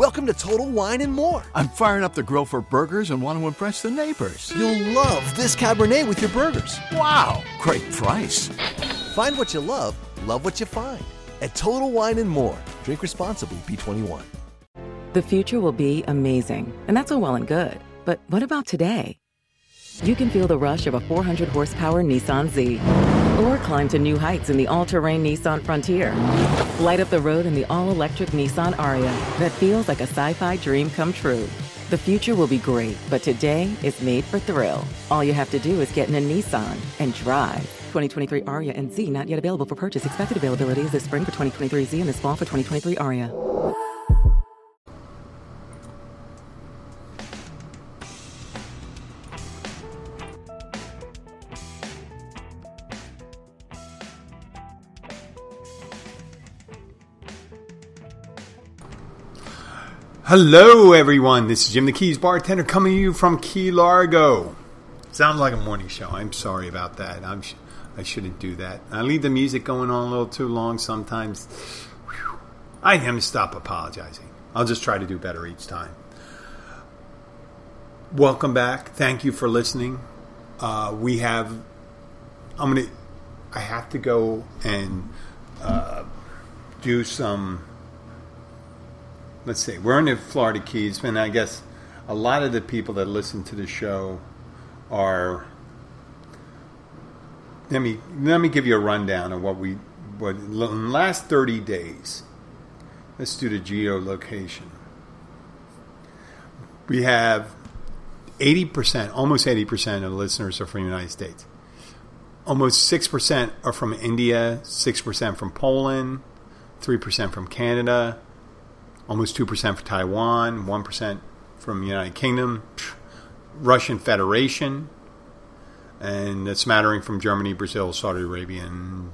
Welcome to Total Wine and More. I'm firing up the grill for burgers and want to impress the neighbors. You'll love this Cabernet with your burgers. Wow, great price. Find what you love, love what you find. At Total Wine and More. Drink responsibly, B21. The future will be amazing, and that's all well and good. But what about today? You can feel the rush of a 400 horsepower Nissan Z. Or climb to new heights in the all terrain Nissan Frontier. Light up the road in the all electric Nissan Ariya that feels like a sci fi dream come true. The future will be great, but today is made for thrill. All you have to do is get in a Nissan and drive. 2023 Ariya and Z not yet available for purchase. Expected availability is this spring for 2023 Z and this fall for 2023 Ariya. Hello, everyone. This is Jim the Keys bartender coming to you from Key Largo. Sounds like a morning show. I'm sorry about that. I'm sh- I shouldn't do that. I leave the music going on a little too long sometimes. I am to stop apologizing. I'll just try to do better each time. Welcome back. Thank you for listening. Uh, we have. I'm gonna. I have to go and uh, do some let's see, we're in the Florida Keys, and I guess a lot of the people that listen to the show are. Let me let me give you a rundown of what we what in the last thirty days. Let's do the geolocation. We have eighty percent, almost eighty percent of the listeners are from the United States. Almost six percent are from India, six percent from Poland, three percent from Canada, almost 2% for Taiwan, 1% from United Kingdom, Russian Federation, and a smattering from Germany, Brazil, Saudi Arabia, and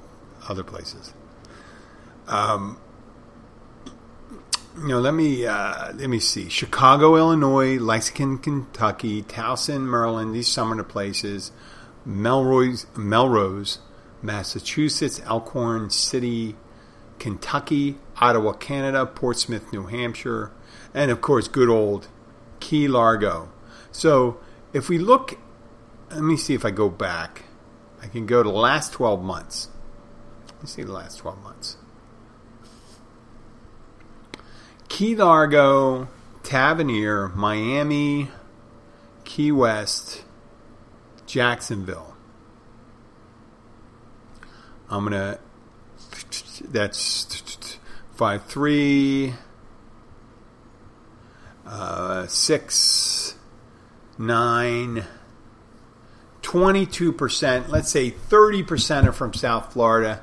other places. Um, you know, let me uh, let me see. Chicago, Illinois, Lexington, Kentucky, Towson, Maryland. These the places. Melrose, Melrose, Massachusetts, Elkhorn City, Kentucky, Ottawa, Canada, Portsmouth, New Hampshire, and of course, good old Key Largo. So if we look, let me see if I go back. I can go to the last 12 months. Let's see the last 12 months. Key Largo, Tavernier, Miami, Key West, Jacksonville. I'm going to that's five three uh, six nine 22% let's say 30% are from south florida.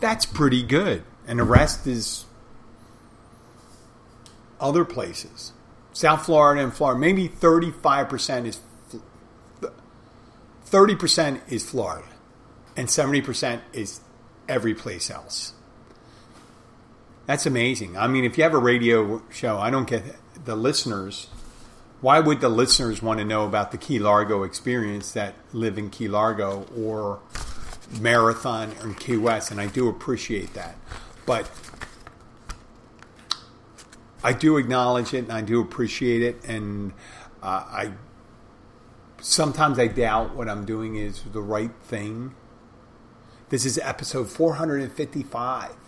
That's pretty good. And the rest is other places. South florida and florida maybe 35% is 30% is florida and 70% is every place else that's amazing. I mean, if you have a radio show, I don't get the listeners. Why would the listeners want to know about the Key Largo experience that live in Key Largo or Marathon or Key West? And I do appreciate that. But I do acknowledge it and I do appreciate it. And uh, I sometimes I doubt what I'm doing is the right thing. This is episode 455.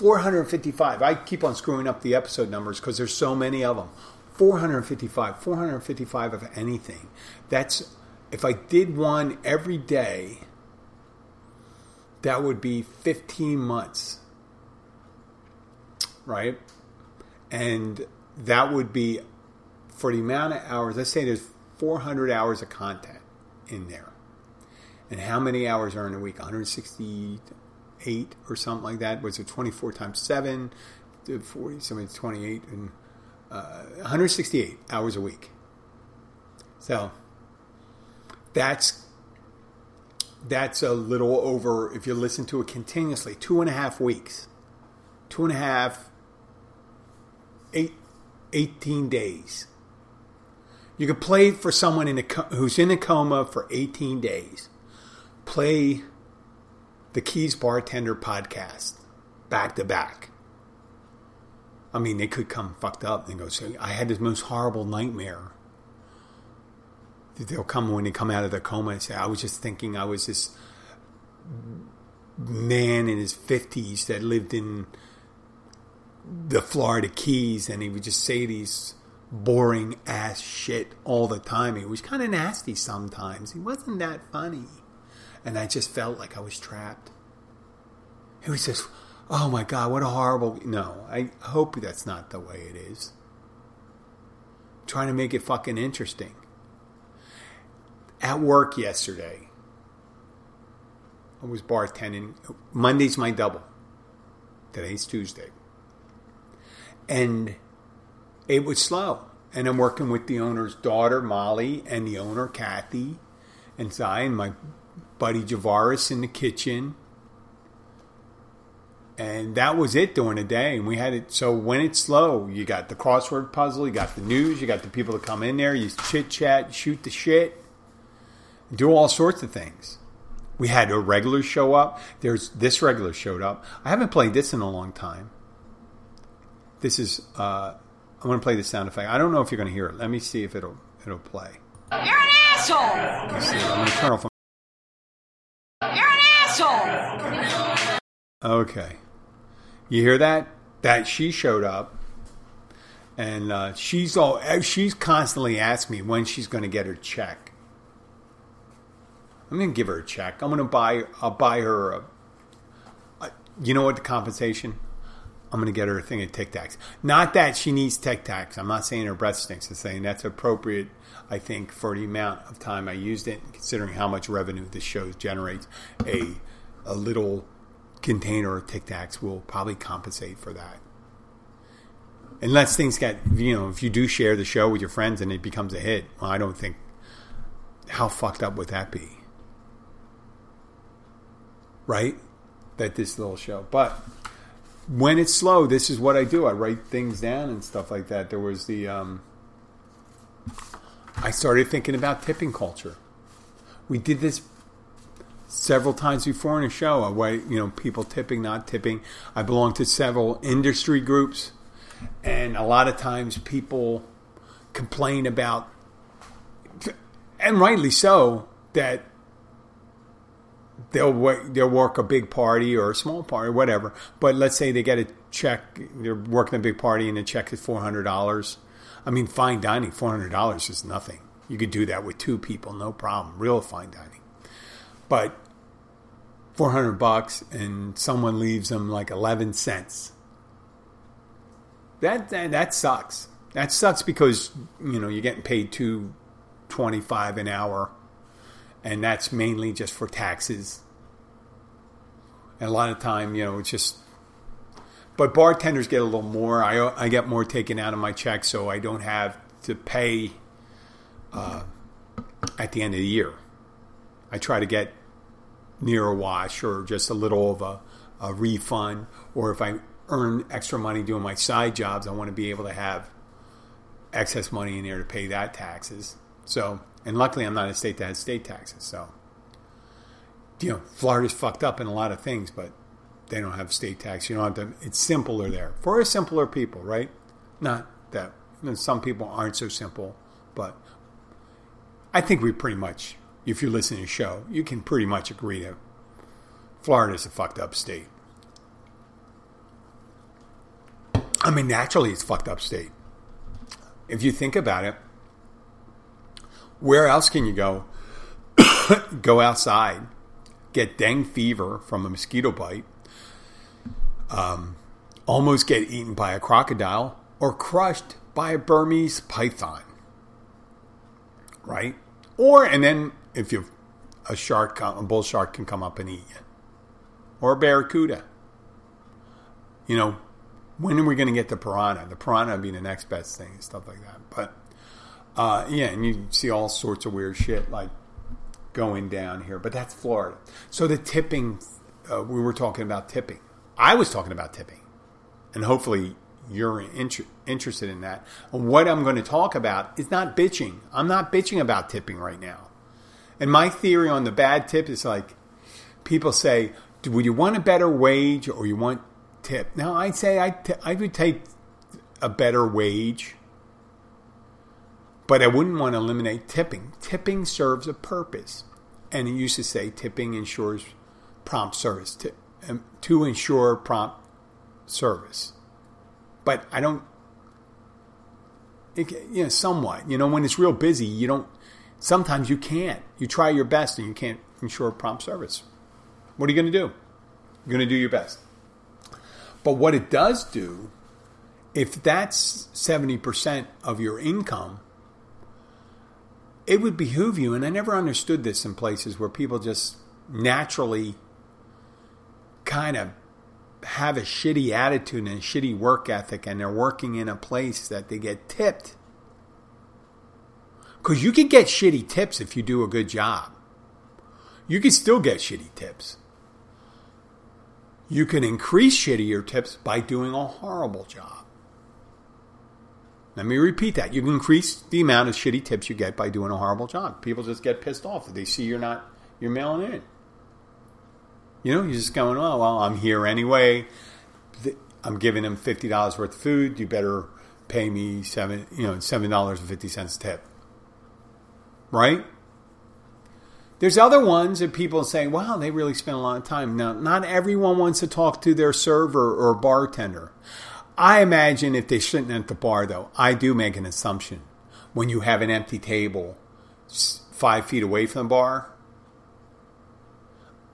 455. I keep on screwing up the episode numbers because there's so many of them. 455, 455 of anything. That's if I did one every day, that would be 15 months. Right? And that would be for the amount of hours, let's say there's 400 hours of content in there. And how many hours are in a week? 160 eight or something like that. Was it 24 times seven? 40, something 28 and uh, 168 hours a week. So that's that's a little over if you listen to it continuously two and a half weeks two and a half eight 18 days you could play for someone in a who's in a coma for 18 days play the Keys Bartender podcast back to back. I mean, they could come fucked up and go, so I had this most horrible nightmare. They'll come when they come out of their coma and say, I was just thinking I was this man in his 50s that lived in the Florida Keys and he would just say these boring ass shit all the time. He was kind of nasty sometimes. He wasn't that funny. And I just felt like I was trapped. It was just, oh my God, what a horrible. No, I hope that's not the way it is. I'm trying to make it fucking interesting. At work yesterday, I was bartending. Monday's my double. Today's Tuesday. And it was slow. And I'm working with the owner's daughter, Molly, and the owner, Kathy, and Zai, and my buddy Javaris in the kitchen. And that was it during the day. And we had it. So when it's slow, you got the crossword puzzle, you got the news, you got the people that come in there, you chit chat, shoot the shit, do all sorts of things. We had a regular show up. There's this regular showed up. I haven't played this in a long time. This is. Uh, I'm going to play the sound effect. I don't know if you're going to hear it. Let me see if it'll it'll play. You're an asshole. I'm going to turn off. Okay, you hear that? That she showed up, and uh, she's all she's constantly asking me when she's going to get her check. I'm going to give her a check. I'm going to buy. I'll buy her a. a you know what the compensation? I'm going to get her a thing of Tic Tacs. Not that she needs Tic Tacs. I'm not saying her breath stinks. I'm saying that's appropriate, I think, for the amount of time I used it, considering how much revenue this show generates. A, a little container of Tic Tacs will probably compensate for that. Unless things get, you know, if you do share the show with your friends and it becomes a hit, well, I don't think, how fucked up would that be? Right? That this little show. But when it's slow, this is what I do. I write things down and stuff like that. There was the um, I started thinking about tipping culture. We did this several times before in a show. A way, you know, people tipping, not tipping. I belong to several industry groups, and a lot of times people complain about, and rightly so, that they'll work, they'll work a big party or a small party whatever. But let's say they get a check, they're working a big party and the check is four hundred dollars. I mean, fine dining, four hundred dollars is nothing. You could do that with two people, no problem. Real fine dining, but four hundred bucks and someone leaves them like eleven cents. That, that that sucks. That sucks because you know you're getting paid two twenty five an hour and that's mainly just for taxes. And a lot of time, you know, it's just. But bartenders get a little more. I I get more taken out of my check, so I don't have to pay uh, at the end of the year. I try to get near a wash or just a little of a, a refund, or if I earn extra money doing my side jobs, I want to be able to have excess money in there to pay that taxes. So and luckily, I'm not a state that has state taxes. So, you know, Florida's fucked up in a lot of things, but they don't have state tax. You don't have to. It's simpler there for a simpler people, right? Not that some people aren't so simple, but I think we pretty much, if you're listening to the show, you can pretty much agree that Florida's a fucked up state. I mean, naturally, it's fucked up state. If you think about it, where else can you go? go outside, get dengue fever from a mosquito bite, um, almost get eaten by a crocodile, or crushed by a Burmese python. Right? Or, and then if you a shark, a bull shark can come up and eat you, or a barracuda. You know, when are we going to get the piranha? The piranha being the next best thing and stuff like that. But uh, yeah, and you see all sorts of weird shit like going down here, but that's Florida. So the tipping, uh, we were talking about tipping. I was talking about tipping, and hopefully you're inter- interested in that. What I'm going to talk about is not bitching. I'm not bitching about tipping right now. And my theory on the bad tip is like people say, "Would you want a better wage or you want tip?" Now I'd say I, t- I would take a better wage. But I wouldn't want to eliminate tipping. Tipping serves a purpose. And it used to say tipping ensures prompt service, to, um, to ensure prompt service. But I don't, it, you know, somewhat. You know, when it's real busy, you don't, sometimes you can't. You try your best and you can't ensure prompt service. What are you going to do? You're going to do your best. But what it does do, if that's 70% of your income, it would behoove you, and I never understood this in places where people just naturally kind of have a shitty attitude and a shitty work ethic, and they're working in a place that they get tipped. Because you can get shitty tips if you do a good job. You can still get shitty tips. You can increase shittier tips by doing a horrible job. Let me repeat that. You can increase the amount of shitty tips you get by doing a horrible job. People just get pissed off if they see you're not you're mailing in. You know, you're just going, oh well, I'm here anyway. I'm giving them fifty dollars worth of food. You better pay me seven, you know, seven dollars and fifty cents tip. Right? There's other ones that people say, wow, they really spend a lot of time. Now, not everyone wants to talk to their server or bartender. I imagine if they're sitting at the bar, though, I do make an assumption. When you have an empty table five feet away from the bar,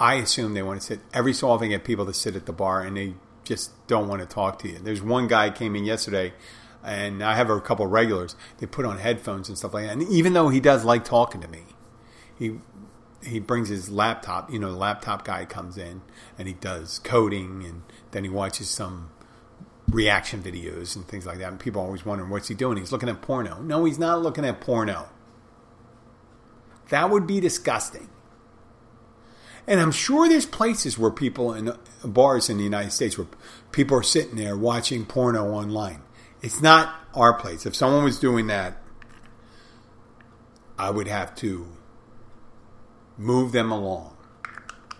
I assume they want to sit. Every so often, I get people to sit at the bar and they just don't want to talk to you. There's one guy came in yesterday, and I have a couple regulars. They put on headphones and stuff like that. And even though he does like talking to me, he he brings his laptop. You know, the laptop guy comes in and he does coding, and then he watches some reaction videos and things like that. And people always wondering what's he doing. He's looking at porno. No, he's not looking at porno. That would be disgusting. And I'm sure there's places where people in bars in the United States where people are sitting there watching porno online. It's not our place. If someone was doing that, I would have to move them along,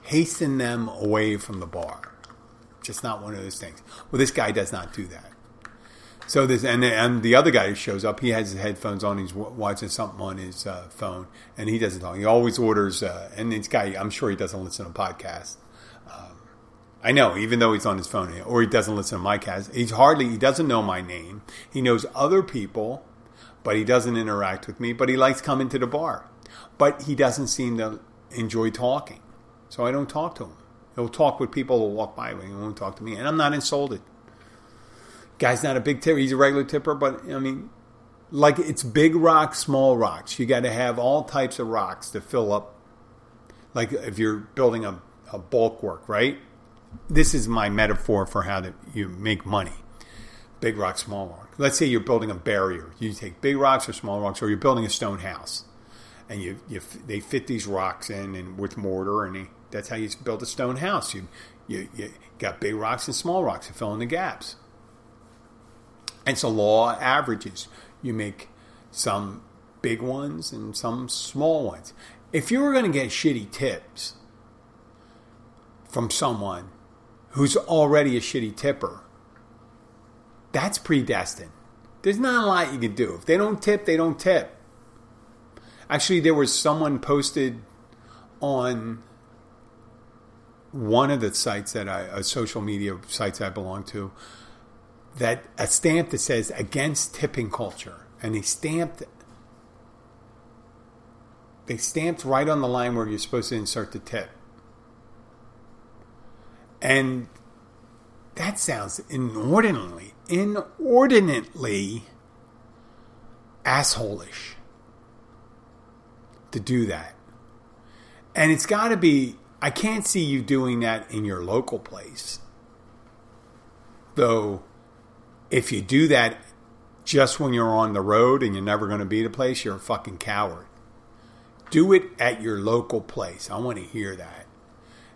hasten them away from the bar. Just not one of those things. Well, this guy does not do that. So this and and the other guy who shows up, he has his headphones on. He's watching something on his uh, phone, and he doesn't talk. He always orders. Uh, and this guy, I'm sure he doesn't listen to podcasts. I know, even though he's on his phone, or he doesn't listen to my cast. He's hardly. He doesn't know my name. He knows other people, but he doesn't interact with me. But he likes coming to the bar. But he doesn't seem to enjoy talking, so I don't talk to him. He'll talk with people who walk by, but he won't talk to me, and I'm not insulted. Guy's not a big tipper. He's a regular tipper, but I mean, like it's big rocks, small rocks. You got to have all types of rocks to fill up. Like if you're building a, a bulwark, right? This is my metaphor for how to you make money. Big rock, small rock. Let's say you're building a barrier. You take big rocks or small rocks, or you're building a stone house, and you, you they fit these rocks in and with mortar, and they, that's how you build a stone house. You, you you got big rocks and small rocks to fill in the gaps. And so law averages. You make some big ones and some small ones. If you were going to get shitty tips from someone who's already a shitty tipper, that's predestined. There's not a lot you can do. If they don't tip, they don't tip. Actually, there was someone posted on one of the sites that I, uh, social media sites I belong to, that a stamp that says against tipping culture, and they stamped they stamped right on the line where you're supposed to insert the tip. And that sounds inordinately, inordinately assholish to do that. And it's got to be, I can't see you doing that in your local place. Though if you do that just when you're on the road and you're never going to be the place, you're a fucking coward. Do it at your local place. I want to hear that.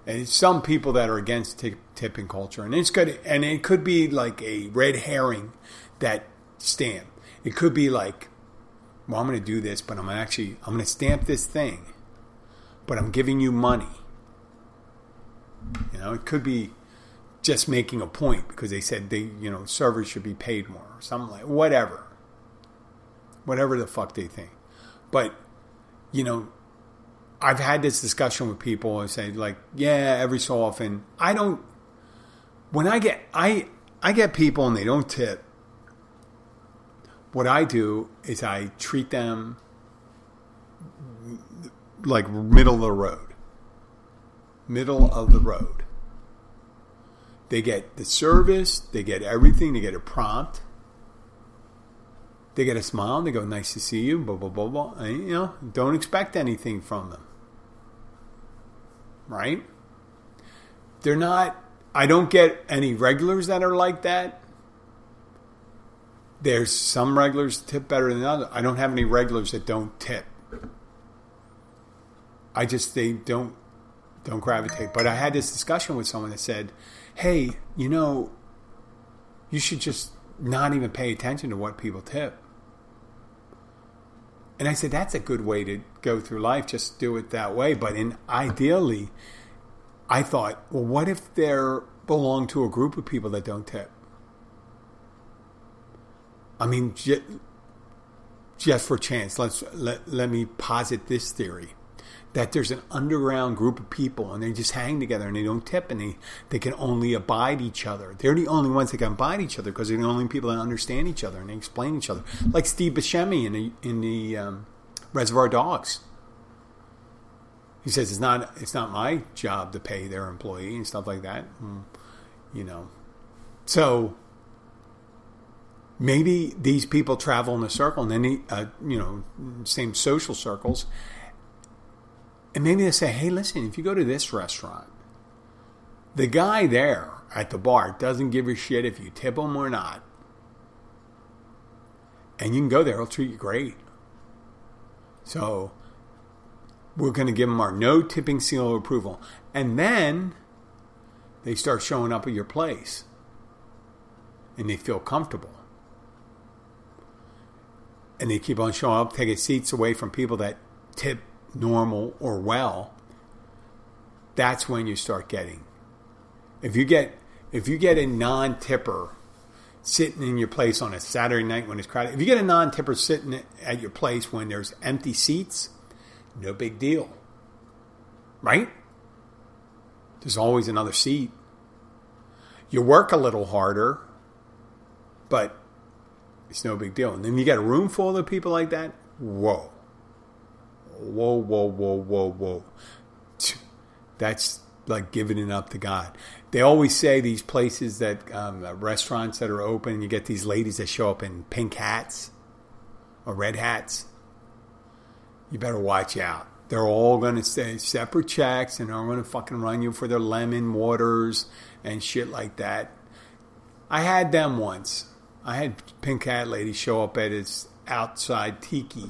And some people that are against t- tipping culture, and it's good, and it could be like a red herring that stamp. It could be like, well, I'm going to do this, but I'm actually I'm going to stamp this thing, but I'm giving you money. You know, it could be just making a point because they said they, you know, servers should be paid more or something like whatever. Whatever the fuck they think. But, you know, I've had this discussion with people and say like, yeah, every so often I don't when I get I I get people and they don't tip. What I do is I treat them like middle of the road. Middle of the road. They get the service, they get everything, they get a prompt. They get a smile, they go, nice to see you, blah, blah, blah, blah. And, you know, don't expect anything from them. Right? They're not, I don't get any regulars that are like that. There's some regulars tip better than others. I don't have any regulars that don't tip. I just they don't don't gravitate. But I had this discussion with someone that said, "Hey, you know, you should just not even pay attention to what people tip." And I said, "That's a good way to go through life. Just do it that way." But in ideally, I thought, well, what if they're belong to a group of people that don't tip? I mean, just, just for chance, let's let, let me posit this theory that there's an underground group of people and they just hang together and they don't tip and they, they can only abide each other. They're the only ones that can abide each other because they're the only people that understand each other and they explain each other. Like Steve Buscemi in the in the um, Reservoir Dogs. He says it's not it's not my job to pay their employee and stuff like that. You know, so maybe these people travel in a circle and then uh, you know same social circles and maybe they say, hey, listen, if you go to this restaurant, the guy there at the bar doesn't give a shit if you tip him or not. And you can go there, he'll treat you great. So we're going to give them our no tipping seal of approval. And then they start showing up at your place and they feel comfortable. And they keep on showing up, taking seats away from people that tip normal or well, that's when you start getting. If you get if you get a non-tipper sitting in your place on a Saturday night when it's crowded, if you get a non-tipper sitting at your place when there's empty seats, no big deal. Right? There's always another seat. You work a little harder, but it's no big deal. And then you get a room full of people like that, whoa whoa, whoa, whoa, whoa, whoa. That's like giving it up to God. They always say these places that um, restaurants that are open, you get these ladies that show up in pink hats or red hats. You better watch out. They're all going to say separate checks and they're going to fucking run you for their lemon waters and shit like that. I had them once. I had pink hat lady show up at his outside tiki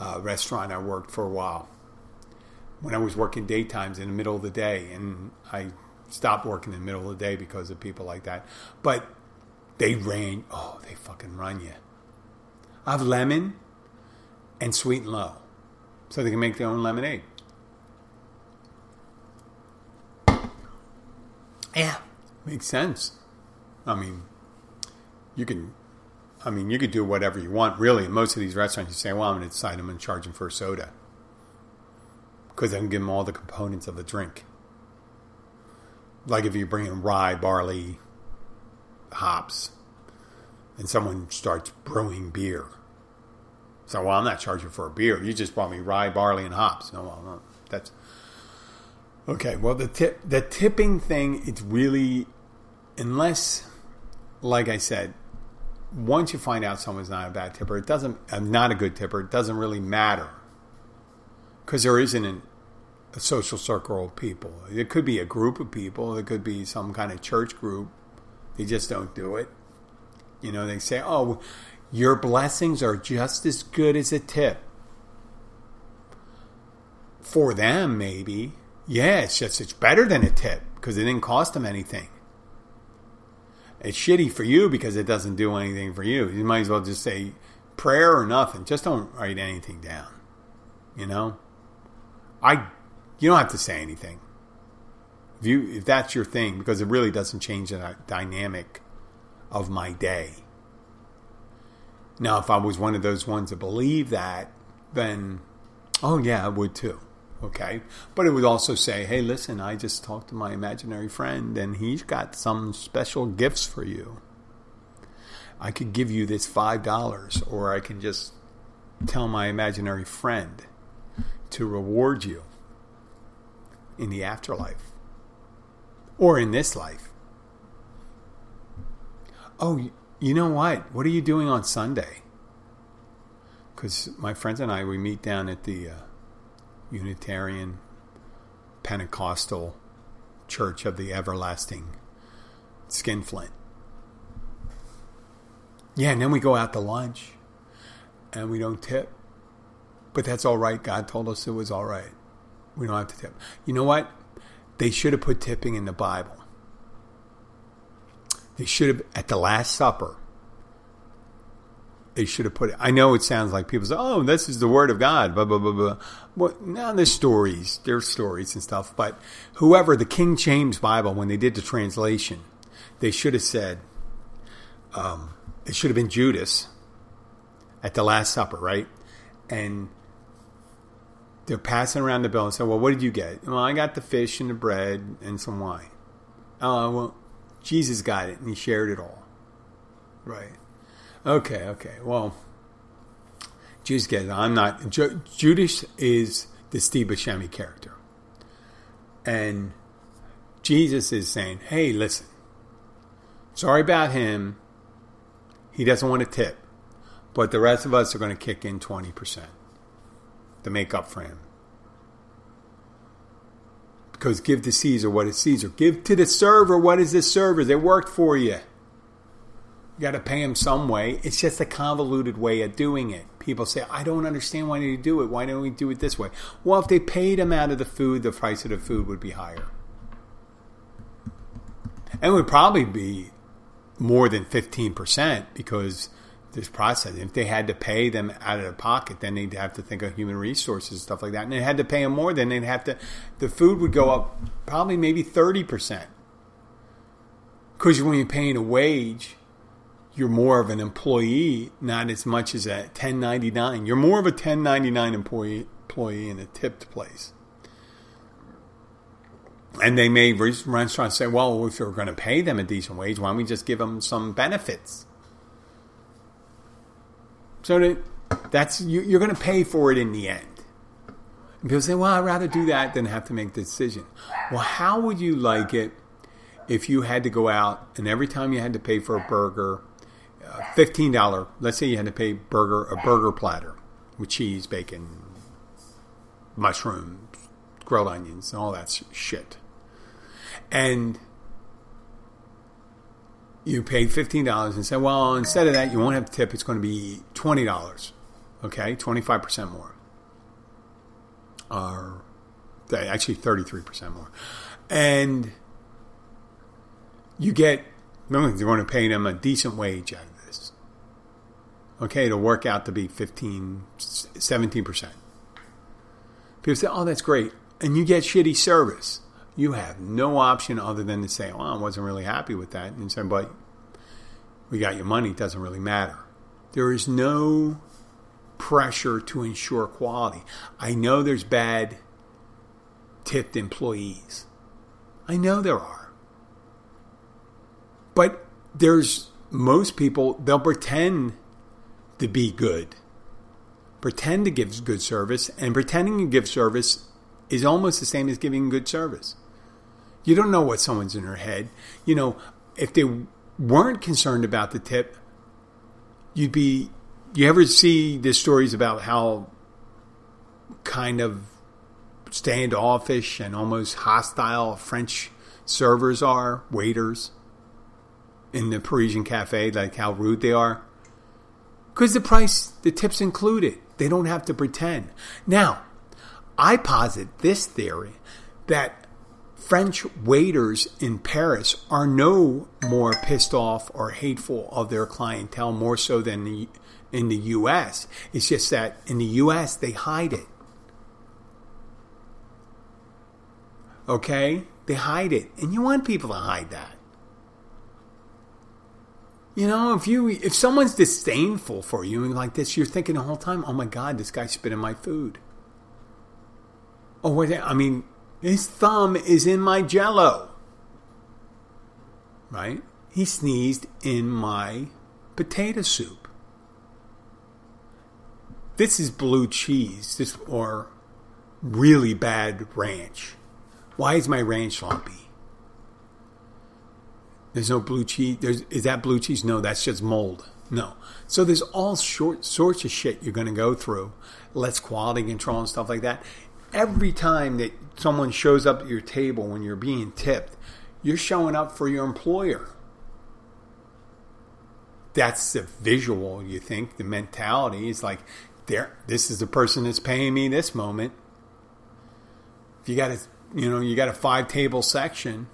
uh, restaurant I worked for a while. When I was working daytimes in the middle of the day, and I stopped working in the middle of the day because of people like that. But they ran. Oh, they fucking run you. I have lemon and sweet and low, so they can make their own lemonade. Yeah, makes sense. I mean, you can I mean, you could do whatever you want, really. In most of these restaurants, you say, well, I'm going to decide I'm going to charge them for a soda. Because I can give them all the components of the drink. Like if you bring in rye, barley, hops, and someone starts brewing beer. So, well, I'm not charging for a beer. You just brought me rye, barley, and hops. No, well, no, that's okay. Well, the tip, the tipping thing, it's really, unless, like I said, once you find out someone's not a bad tipper, it doesn't uh, not a good tipper. It doesn't really matter because there isn't an, a social circle of people. It could be a group of people. It could be some kind of church group. They just don't do it. You know, they say, "Oh, your blessings are just as good as a tip." For them, maybe, yeah, it's just it's better than a tip because it didn't cost them anything it's shitty for you because it doesn't do anything for you. You might as well just say prayer or nothing. Just don't write anything down. You know? I you don't have to say anything. If you if that's your thing, because it really doesn't change the dynamic of my day. Now, if I was one of those ones that believe that, then oh yeah, I would too. Okay, but it would also say, hey, listen, I just talked to my imaginary friend, and he's got some special gifts for you. I could give you this five dollars, or I can just tell my imaginary friend to reward you in the afterlife or in this life. Oh, you know what? What are you doing on Sunday? Because my friends and I, we meet down at the uh, Unitarian Pentecostal Church of the Everlasting Skinflint. Yeah, and then we go out to lunch and we don't tip. But that's all right. God told us it was all right. We don't have to tip. You know what? They should have put tipping in the Bible. They should have, at the Last Supper, they should have put it. I know it sounds like people say, oh, this is the Word of God, blah, blah, blah, blah. Well, now there's stories. There's stories and stuff. But whoever, the King James Bible, when they did the translation, they should have said, um, it should have been Judas at the Last Supper, right? And they're passing around the bill and say, "Well, what did you get?" Well, I got the fish and the bread and some wine. Oh, well, Jesus got it and he shared it all. Right. Okay. Okay. Well, Judas get it. I'm not. Judas is the Steve Buscemi character, and Jesus is saying, "Hey, listen. Sorry about him. He doesn't want a tip, but the rest of us are going to kick in twenty percent." to make up for him. Because give to Caesar what is Caesar. Give to the server what is the server. They worked for you. Got to pay them some way. It's just a convoluted way of doing it. People say, I don't understand why they do it. Why don't we do it this way? Well, if they paid them out of the food, the price of the food would be higher. And it would probably be more than 15% because this process. If they had to pay them out of their pocket, then they'd have to think of human resources and stuff like that. And they had to pay them more, then they'd have to. The food would go up probably maybe thirty percent. Because when you're paying a wage, you're more of an employee, not as much as a 1099. You're more of a 1099 employee employee in a tipped place. And they may restaurants say, well, if you're going to pay them a decent wage, why don't we just give them some benefits? So that's you, are going to pay for it in the end. And people say, "Well, I'd rather do that than have to make the decision." Well, how would you like it if you had to go out and every time you had to pay for a burger, fifteen dollar? Let's say you had to pay burger a burger platter with cheese, bacon, mushrooms, grilled onions, and all that shit, and you paid fifteen dollars and said, well, instead of that, you won't have to tip. It's going to be twenty dollars. Okay, twenty five percent more, or actually thirty three percent more, and you get. Remember, you're going to pay them a decent wage. Okay, it'll work out to be 15, 17 percent. People say, "Oh, that's great," and you get shitty service you have no option other than to say, well, I wasn't really happy with that. And say, but we got your money. It doesn't really matter. There is no pressure to ensure quality. I know there's bad tipped employees. I know there are. But there's most people, they'll pretend to be good, pretend to give good service, and pretending to give service is almost the same as giving good service. You don't know what someone's in their head. You know, if they weren't concerned about the tip, you'd be. You ever see the stories about how kind of standoffish and almost hostile French servers are, waiters in the Parisian cafe, like how rude they are? Because the price, the tip's included. They don't have to pretend. Now, I posit this theory that French waiters in Paris are no more pissed off or hateful of their clientele more so than the, in the US. It's just that in the US they hide it. Okay? They hide it, and you want people to hide that. You know, if you if someone's disdainful for you and like this, you're thinking the whole time, "Oh my God, this guy spit in my food." Oh, wait, I mean, his thumb is in my Jello. Right? He sneezed in my potato soup. This is blue cheese, this or really bad ranch. Why is my ranch lumpy? There's no blue cheese. There's, is that blue cheese? No, that's just mold. No. So there's all short, sorts of shit you're going to go through. Less quality control and stuff like that. Every time that someone shows up at your table when you're being tipped, you're showing up for your employer. That's the visual, you think. The mentality is like, there, this is the person that's paying me this moment. If you got a, you know, you got a five table section,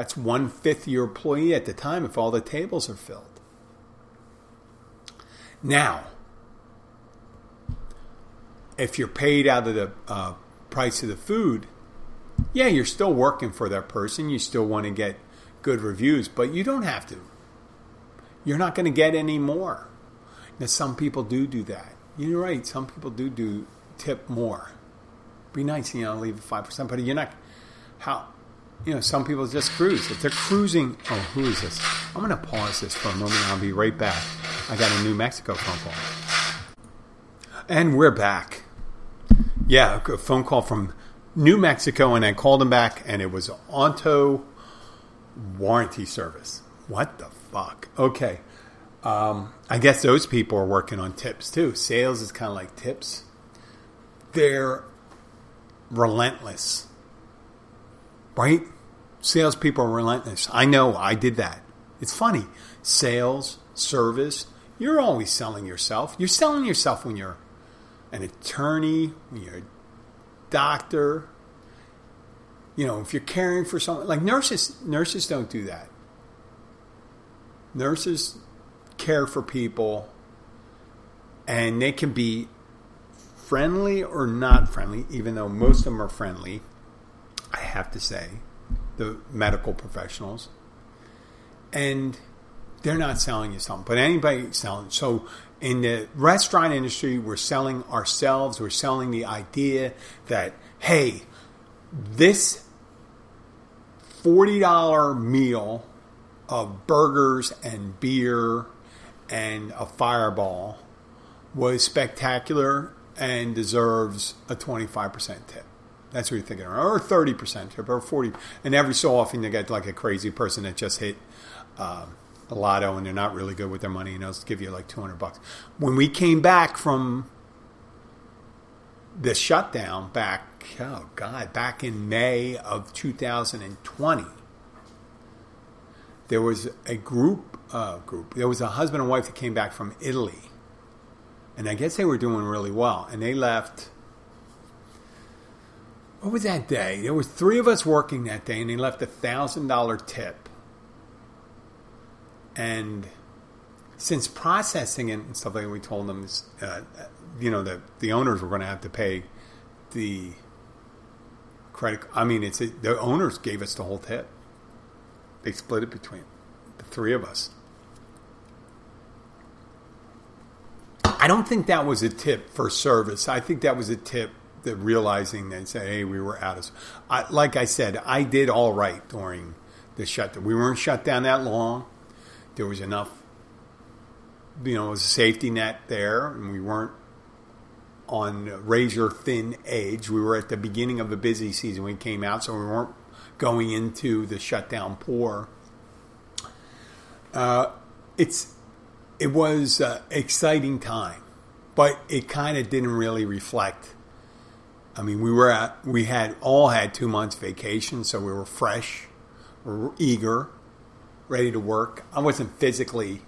that's one fifth your employee at the time if all the tables are filled. Now, if you're paid out of the uh, price of the food, yeah, you're still working for that person. You still want to get good reviews, but you don't have to. You're not going to get any more. Now, some people do do that. You're right. Some people do do tip more. Be nice, you know, leave five percent, but you're not. How you know, some people just cruise. If they're cruising, oh, who is this? I'm going to pause this for a moment. I'll be right back. I got a New Mexico phone call. And we're back. Yeah, a phone call from New Mexico, and I called them back, and it was Auto Warranty Service. What the fuck? Okay. Um, I guess those people are working on tips too. Sales is kind of like tips. They're relentless right? Salespeople are relentless. I know I did that. It's funny. Sales, service, you're always selling yourself. You're selling yourself when you're an attorney, when you're a doctor. You know, if you're caring for someone, like nurses, nurses don't do that. Nurses care for people and they can be friendly or not friendly, even though most of them are friendly I have to say, the medical professionals, and they're not selling you something, but anybody selling. So in the restaurant industry, we're selling ourselves. We're selling the idea that hey, this forty dollar meal of burgers and beer and a fireball was spectacular and deserves a 25% tip. That's what you're thinking, or thirty percent, or forty. And every so often, you get like a crazy person that just hit um, a lotto, and they're not really good with their money, and they'll give you like two hundred bucks. When we came back from the shutdown, back oh god, back in May of 2020, there was a group uh, group. There was a husband and wife that came back from Italy, and I guess they were doing really well, and they left what was that day? There was three of us working that day, and he left a thousand dollar tip. And since processing it and stuff like that, we told them, uh, you know, that the owners were going to have to pay the credit. I mean, it's the owners gave us the whole tip. They split it between the three of us. I don't think that was a tip for service. I think that was a tip the realizing that say, hey, we were out of. I, like I said, I did all right during the shutdown. We weren't shut down that long. There was enough, you know, was a safety net there, and we weren't on razor thin edge. We were at the beginning of a busy season. We came out, so we weren't going into the shutdown poor. Uh, it's it was exciting time, but it kind of didn't really reflect I mean, we were at, we had all had two months vacation, so we were fresh, we were eager, ready to work. I wasn't physically,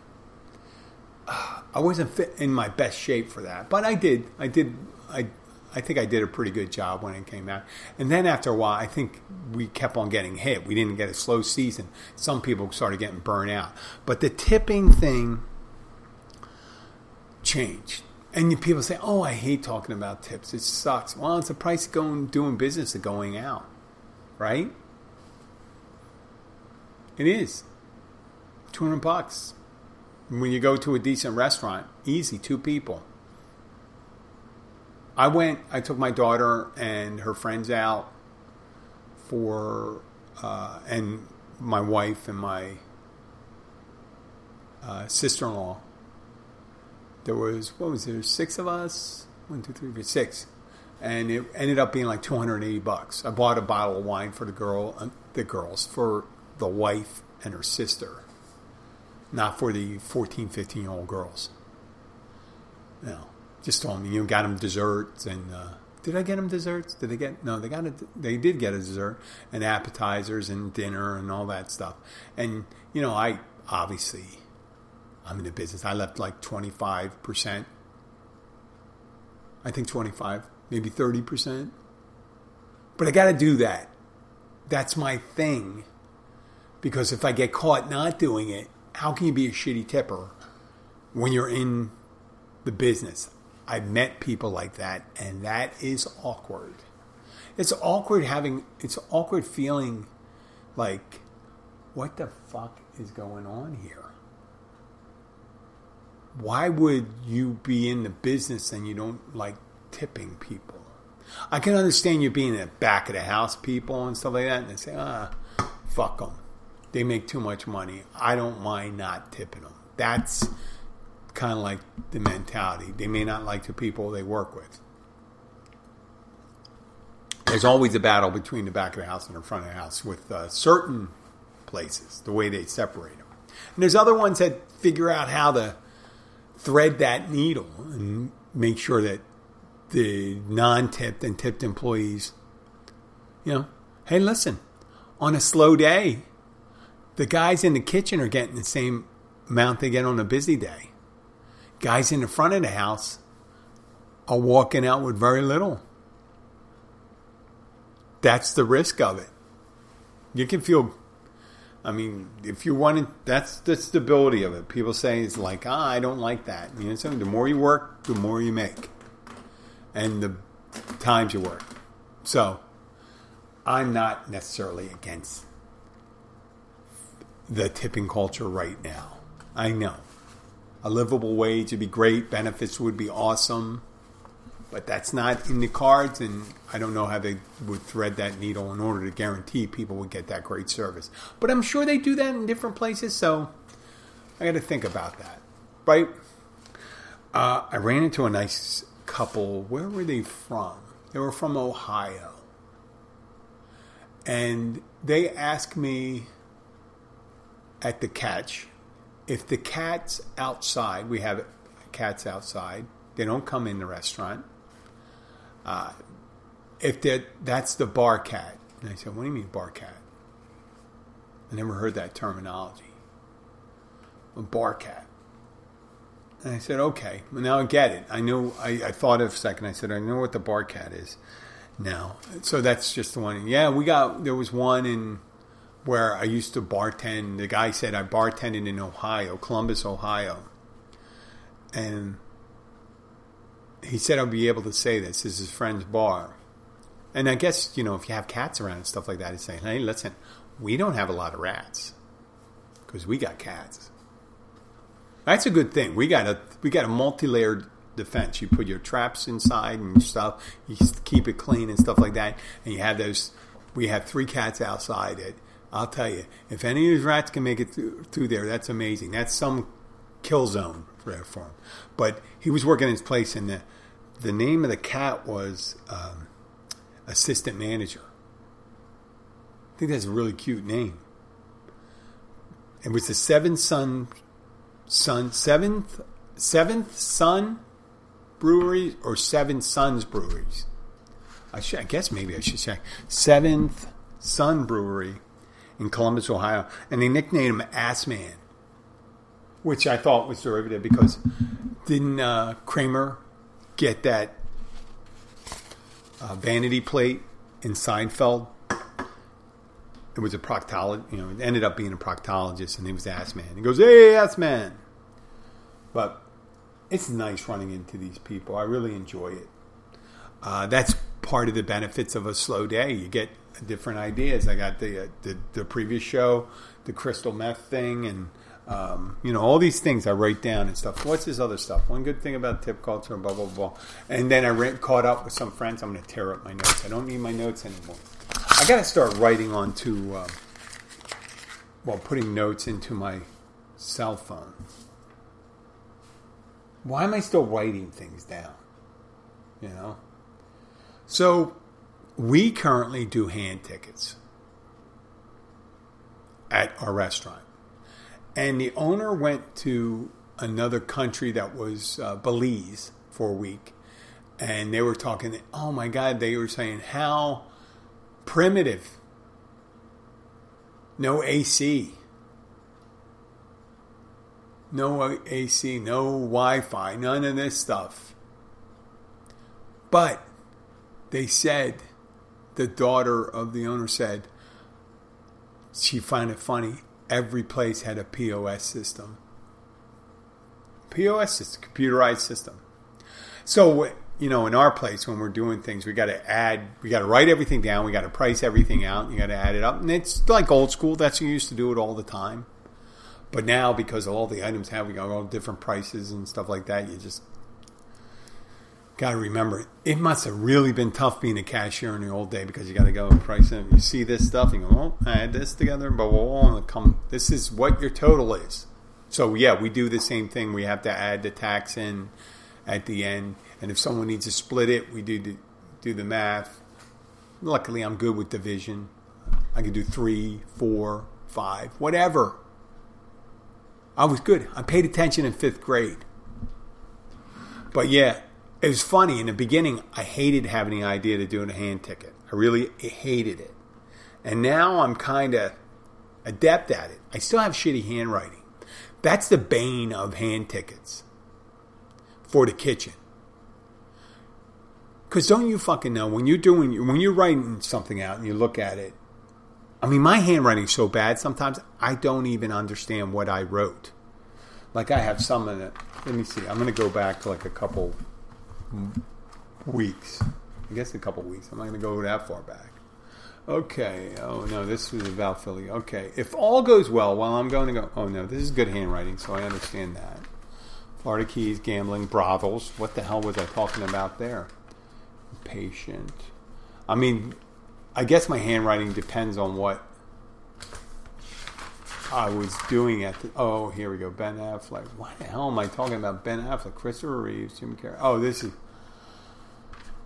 I wasn't fit in my best shape for that, but I did, I did, I, I think I did a pretty good job when it came out. And then after a while, I think we kept on getting hit. We didn't get a slow season. Some people started getting burnt out, but the tipping thing changed and people say, "Oh, I hate talking about tips. It sucks." Well, it's the price of going doing business of going out, right? It is. 200 bucks. When you go to a decent restaurant, easy, two people. I went, I took my daughter and her friends out for, uh, and my wife and my uh, sister in law. There was, what was there, six of us? One, two, three, four, six. And it ended up being like 280 bucks. I bought a bottle of wine for the girl, uh, the girls, for the wife and her sister, not for the 14, 15 year old girls. No, just told me you know, got them desserts and uh, did I get them desserts? Did they get no? They got a, they did get a dessert and appetizers and dinner and all that stuff. And you know, I obviously I'm in the business. I left like 25 percent. I think 25, maybe 30 percent. But I got to do that. That's my thing. Because if I get caught not doing it, how can you be a shitty tipper when you're in the business? I've met people like that, and that is awkward. It's awkward having, it's awkward feeling like, what the fuck is going on here? Why would you be in the business and you don't like tipping people? I can understand you being in the back of the house people and stuff like that, and they say, ah, fuck them. They make too much money. I don't mind not tipping them. That's kind of like the mentality. They may not like the people they work with. There's always a battle between the back of the house and the front of the house with uh, certain places, the way they separate them. And there's other ones that figure out how to thread that needle and make sure that the non-tipped and tipped employees, you know, hey, listen, on a slow day, the guys in the kitchen are getting the same amount they get on a busy day. Guys in the front of the house are walking out with very little. That's the risk of it. You can feel, I mean, if you want to, that's the stability of it. People say it's like, ah, I don't like that. You know, something. The more you work, the more you make, and the times you work. So, I'm not necessarily against the tipping culture right now. I know. A livable wage would be great, benefits would be awesome, but that's not in the cards, and I don't know how they would thread that needle in order to guarantee people would get that great service. But I'm sure they do that in different places, so I got to think about that. Right? Uh, I ran into a nice couple. Where were they from? They were from Ohio. And they asked me at the catch. If the cat's outside, we have cats outside. They don't come in the restaurant. Uh, if that that's the bar cat, and I said, "What do you mean bar cat?" I never heard that terminology. A bar cat. And I said, "Okay, well, now I get it. I knew. I, I thought of a second. I said, I know what the bar cat is now. So that's just the one. Yeah, we got. There was one in where I used to bartend. The guy said I bartended in Ohio, Columbus, Ohio. And he said I'll be able to say this. This is his friend's bar. And I guess, you know, if you have cats around and stuff like that, he's saying, hey, listen, we don't have a lot of rats because we got cats. That's a good thing. We got a we got a multi-layered defense. You put your traps inside and stuff. You keep it clean and stuff like that. And you have those. We have three cats outside it I'll tell you, if any of these rats can make it through, through there, that's amazing. That's some kill zone for him. But he was working his place, and the the name of the cat was um, assistant manager. I think that's a really cute name. It was the seventh son, son seventh seventh son brewery or seven sons breweries. I, should, I guess maybe I should check seventh son brewery in Columbus, Ohio, and they nicknamed him Ass Man, which I thought was derivative because didn't uh, Kramer get that uh, vanity plate in Seinfeld? It was a proctologist, you know, it ended up being a proctologist, and he was Ass Man. He goes, "Hey, Ass Man," but it's nice running into these people. I really enjoy it. Uh, that's part of the benefits of a slow day. You get different ideas. I got the uh, the, the previous show, the crystal meth thing, and um, you know all these things I write down and stuff. What's this other stuff? One good thing about tip culture, blah blah blah. And then I ran, caught up with some friends. I'm going to tear up my notes. I don't need my notes anymore. I got to start writing onto, um, well, putting notes into my cell phone. Why am I still writing things down? You know. So we currently do hand tickets at our restaurant. And the owner went to another country that was uh, Belize for a week. And they were talking, oh my God, they were saying how primitive. No AC. No AC, no Wi Fi, none of this stuff. But they said, the daughter of the owner said, she found it funny. Every place had a POS system. POS is a computerized system. So, you know, in our place, when we're doing things, we got to add, we got to write everything down, we got to price everything out, you got to add it up. And it's like old school. That's you used to do it all the time. But now, because all the items have, we got all different prices and stuff like that, you just got to remember it must have really been tough being a cashier in the old day because you got to go and price it. You see this stuff, and you go, "Oh, I add this together, but we'll come. This is what your total is." So yeah, we do the same thing. We have to add the tax in at the end, and if someone needs to split it, we do the, do the math. Luckily, I'm good with division. I can do three, four, five, whatever. I was good. I paid attention in fifth grade. But yeah, it was funny in the beginning. I hated having the idea to doing a hand ticket. I really hated it, and now I'm kind of adept at it. I still have shitty handwriting. That's the bane of hand tickets for the kitchen. Because don't you fucking know when you're doing when you're writing something out and you look at it. I mean, my handwriting's so bad sometimes I don't even understand what I wrote. Like I have some of it. Let me see. I'm going to go back to like a couple weeks. I guess a couple weeks. I'm not going to go that far back. Okay. Oh no, this was about Philly. Okay. If all goes well, well, I'm going to go. Oh no, this is good handwriting, so I understand that. Florida Keys, gambling, brothels. What the hell was I talking about there? Patient. I mean, I guess my handwriting depends on what I was doing at the. Oh, here we go. Ben Affleck. Why the hell am I talking about Ben Affleck? Christopher Reeves, Jim Carrey. Oh, this is.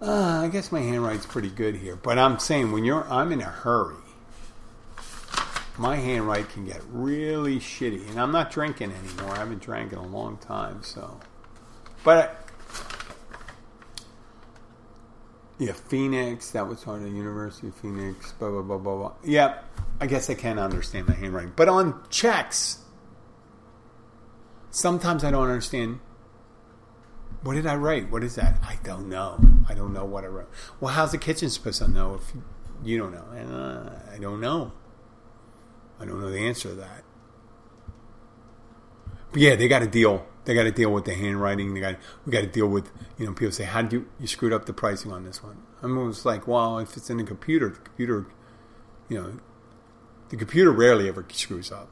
Uh, I guess my handwriting's pretty good here, but I'm saying when you're, I'm in a hurry. My handwriting can get really shitty, and I'm not drinking anymore. I haven't drank in a long time, so. But yeah, Phoenix. That was on the University of Phoenix. Blah blah blah blah blah. Yeah, I guess I can understand my handwriting, but on checks, sometimes I don't understand. What did I write? What is that? I don't know. I don't know what I wrote. Well, how's the kitchen supposed to know if you don't know? Uh, I don't know. I don't know the answer to that. But yeah, they got to deal. They got to deal with the handwriting. They got we got to deal with you know people say how did you you screwed up the pricing on this one. I'm almost like well if it's in the computer, the computer, you know, the computer rarely ever screws up,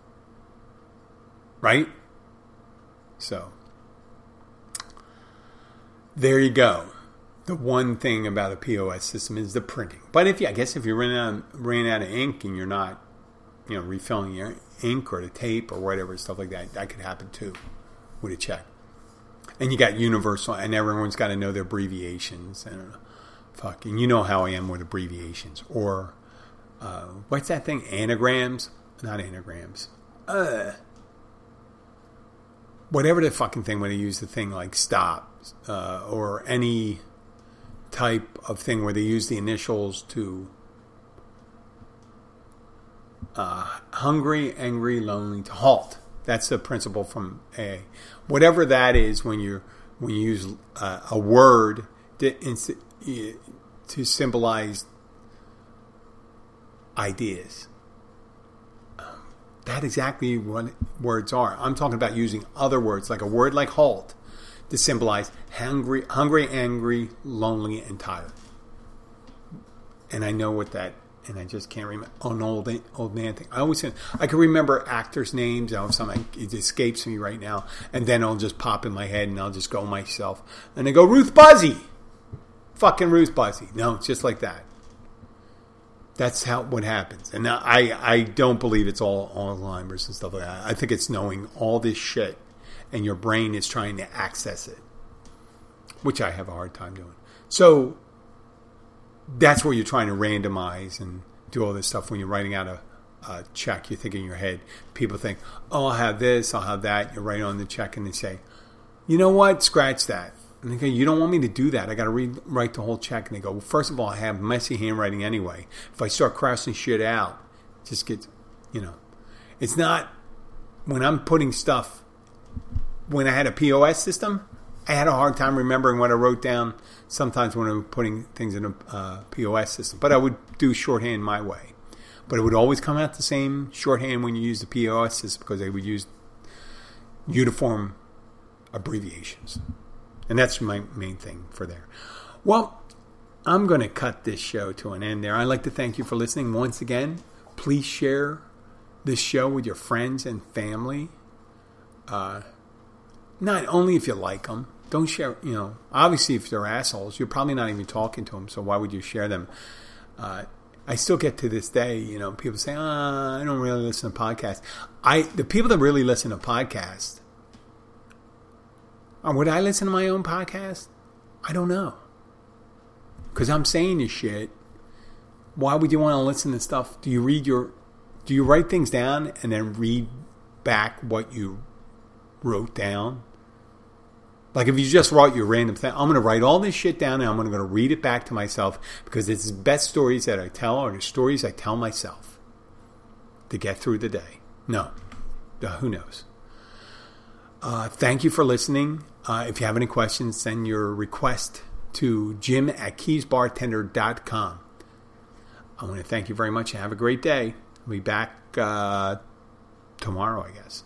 right? So there you go. The one thing about a POS system is the printing. But if you, I guess if you're running out, running out of ink and you're not, you know, refilling your ink or the tape or whatever stuff like that, that could happen too with a check. And you got universal, and everyone's got to know their abbreviations and fuck. And you know how I am with abbreviations or uh, what's that thing? Anagrams, not anagrams. Uh, whatever the fucking thing when they use the thing like stop uh, or any type of thing where they use the initials to uh, hungry, angry, lonely to halt. That's the principle from A. Whatever that is, when you when you use uh, a word to, to symbolize ideas. That exactly what words are. I'm talking about using other words, like a word like halt, to symbolize hungry, hungry, angry, lonely, and tired. And I know what that and I just can't remember. An old old man thing. I always can, I can remember actors' names. You know, something it escapes me right now, and then it'll just pop in my head, and I'll just go myself, and I go Ruth Buzzi, fucking Ruth Buzzi. No, it's just like that. That's how what happens, and I I don't believe it's all Alzheimer's and stuff like that. I think it's knowing all this shit, and your brain is trying to access it, which I have a hard time doing. So that's where you're trying to randomize and do all this stuff when you're writing out a, a, check. You think in your head, people think, oh, I'll have this, I'll have that. You write on the check and they say, you know what, scratch that. And they go, you don't want me to do that. I got to rewrite the whole check. And they go, well, first of all, I have messy handwriting anyway. If I start crossing shit out, just gets, you know, it's not when I'm putting stuff, when I had a POS system, I had a hard time remembering what I wrote down sometimes when I'm putting things in a uh, POS system, but I would do shorthand my way. But it would always come out the same shorthand when you use the POS system because they would use uniform abbreviations. And that's my main thing for there. Well, I'm going to cut this show to an end there. I'd like to thank you for listening once again. Please share this show with your friends and family. Uh, not only if you like them, don't share. You know, obviously, if they're assholes, you're probably not even talking to them. So why would you share them? Uh, I still get to this day, you know, people say, oh, I don't really listen to podcasts. I the people that really listen to podcasts. Uh, would I listen to my own podcast? I don't know. Because I'm saying this shit. Why would you want to listen to stuff? Do you read your do you write things down and then read back what you wrote down? Like if you just wrote your random thing, I'm going to write all this shit down and I'm going to read it back to myself because it's the best stories that I tell are the stories I tell myself to get through the day. No, who knows? Uh, thank you for listening. Uh, if you have any questions, send your request to jim at keysbartender.com. I want to thank you very much and have a great day. I'll be back uh, tomorrow, I guess.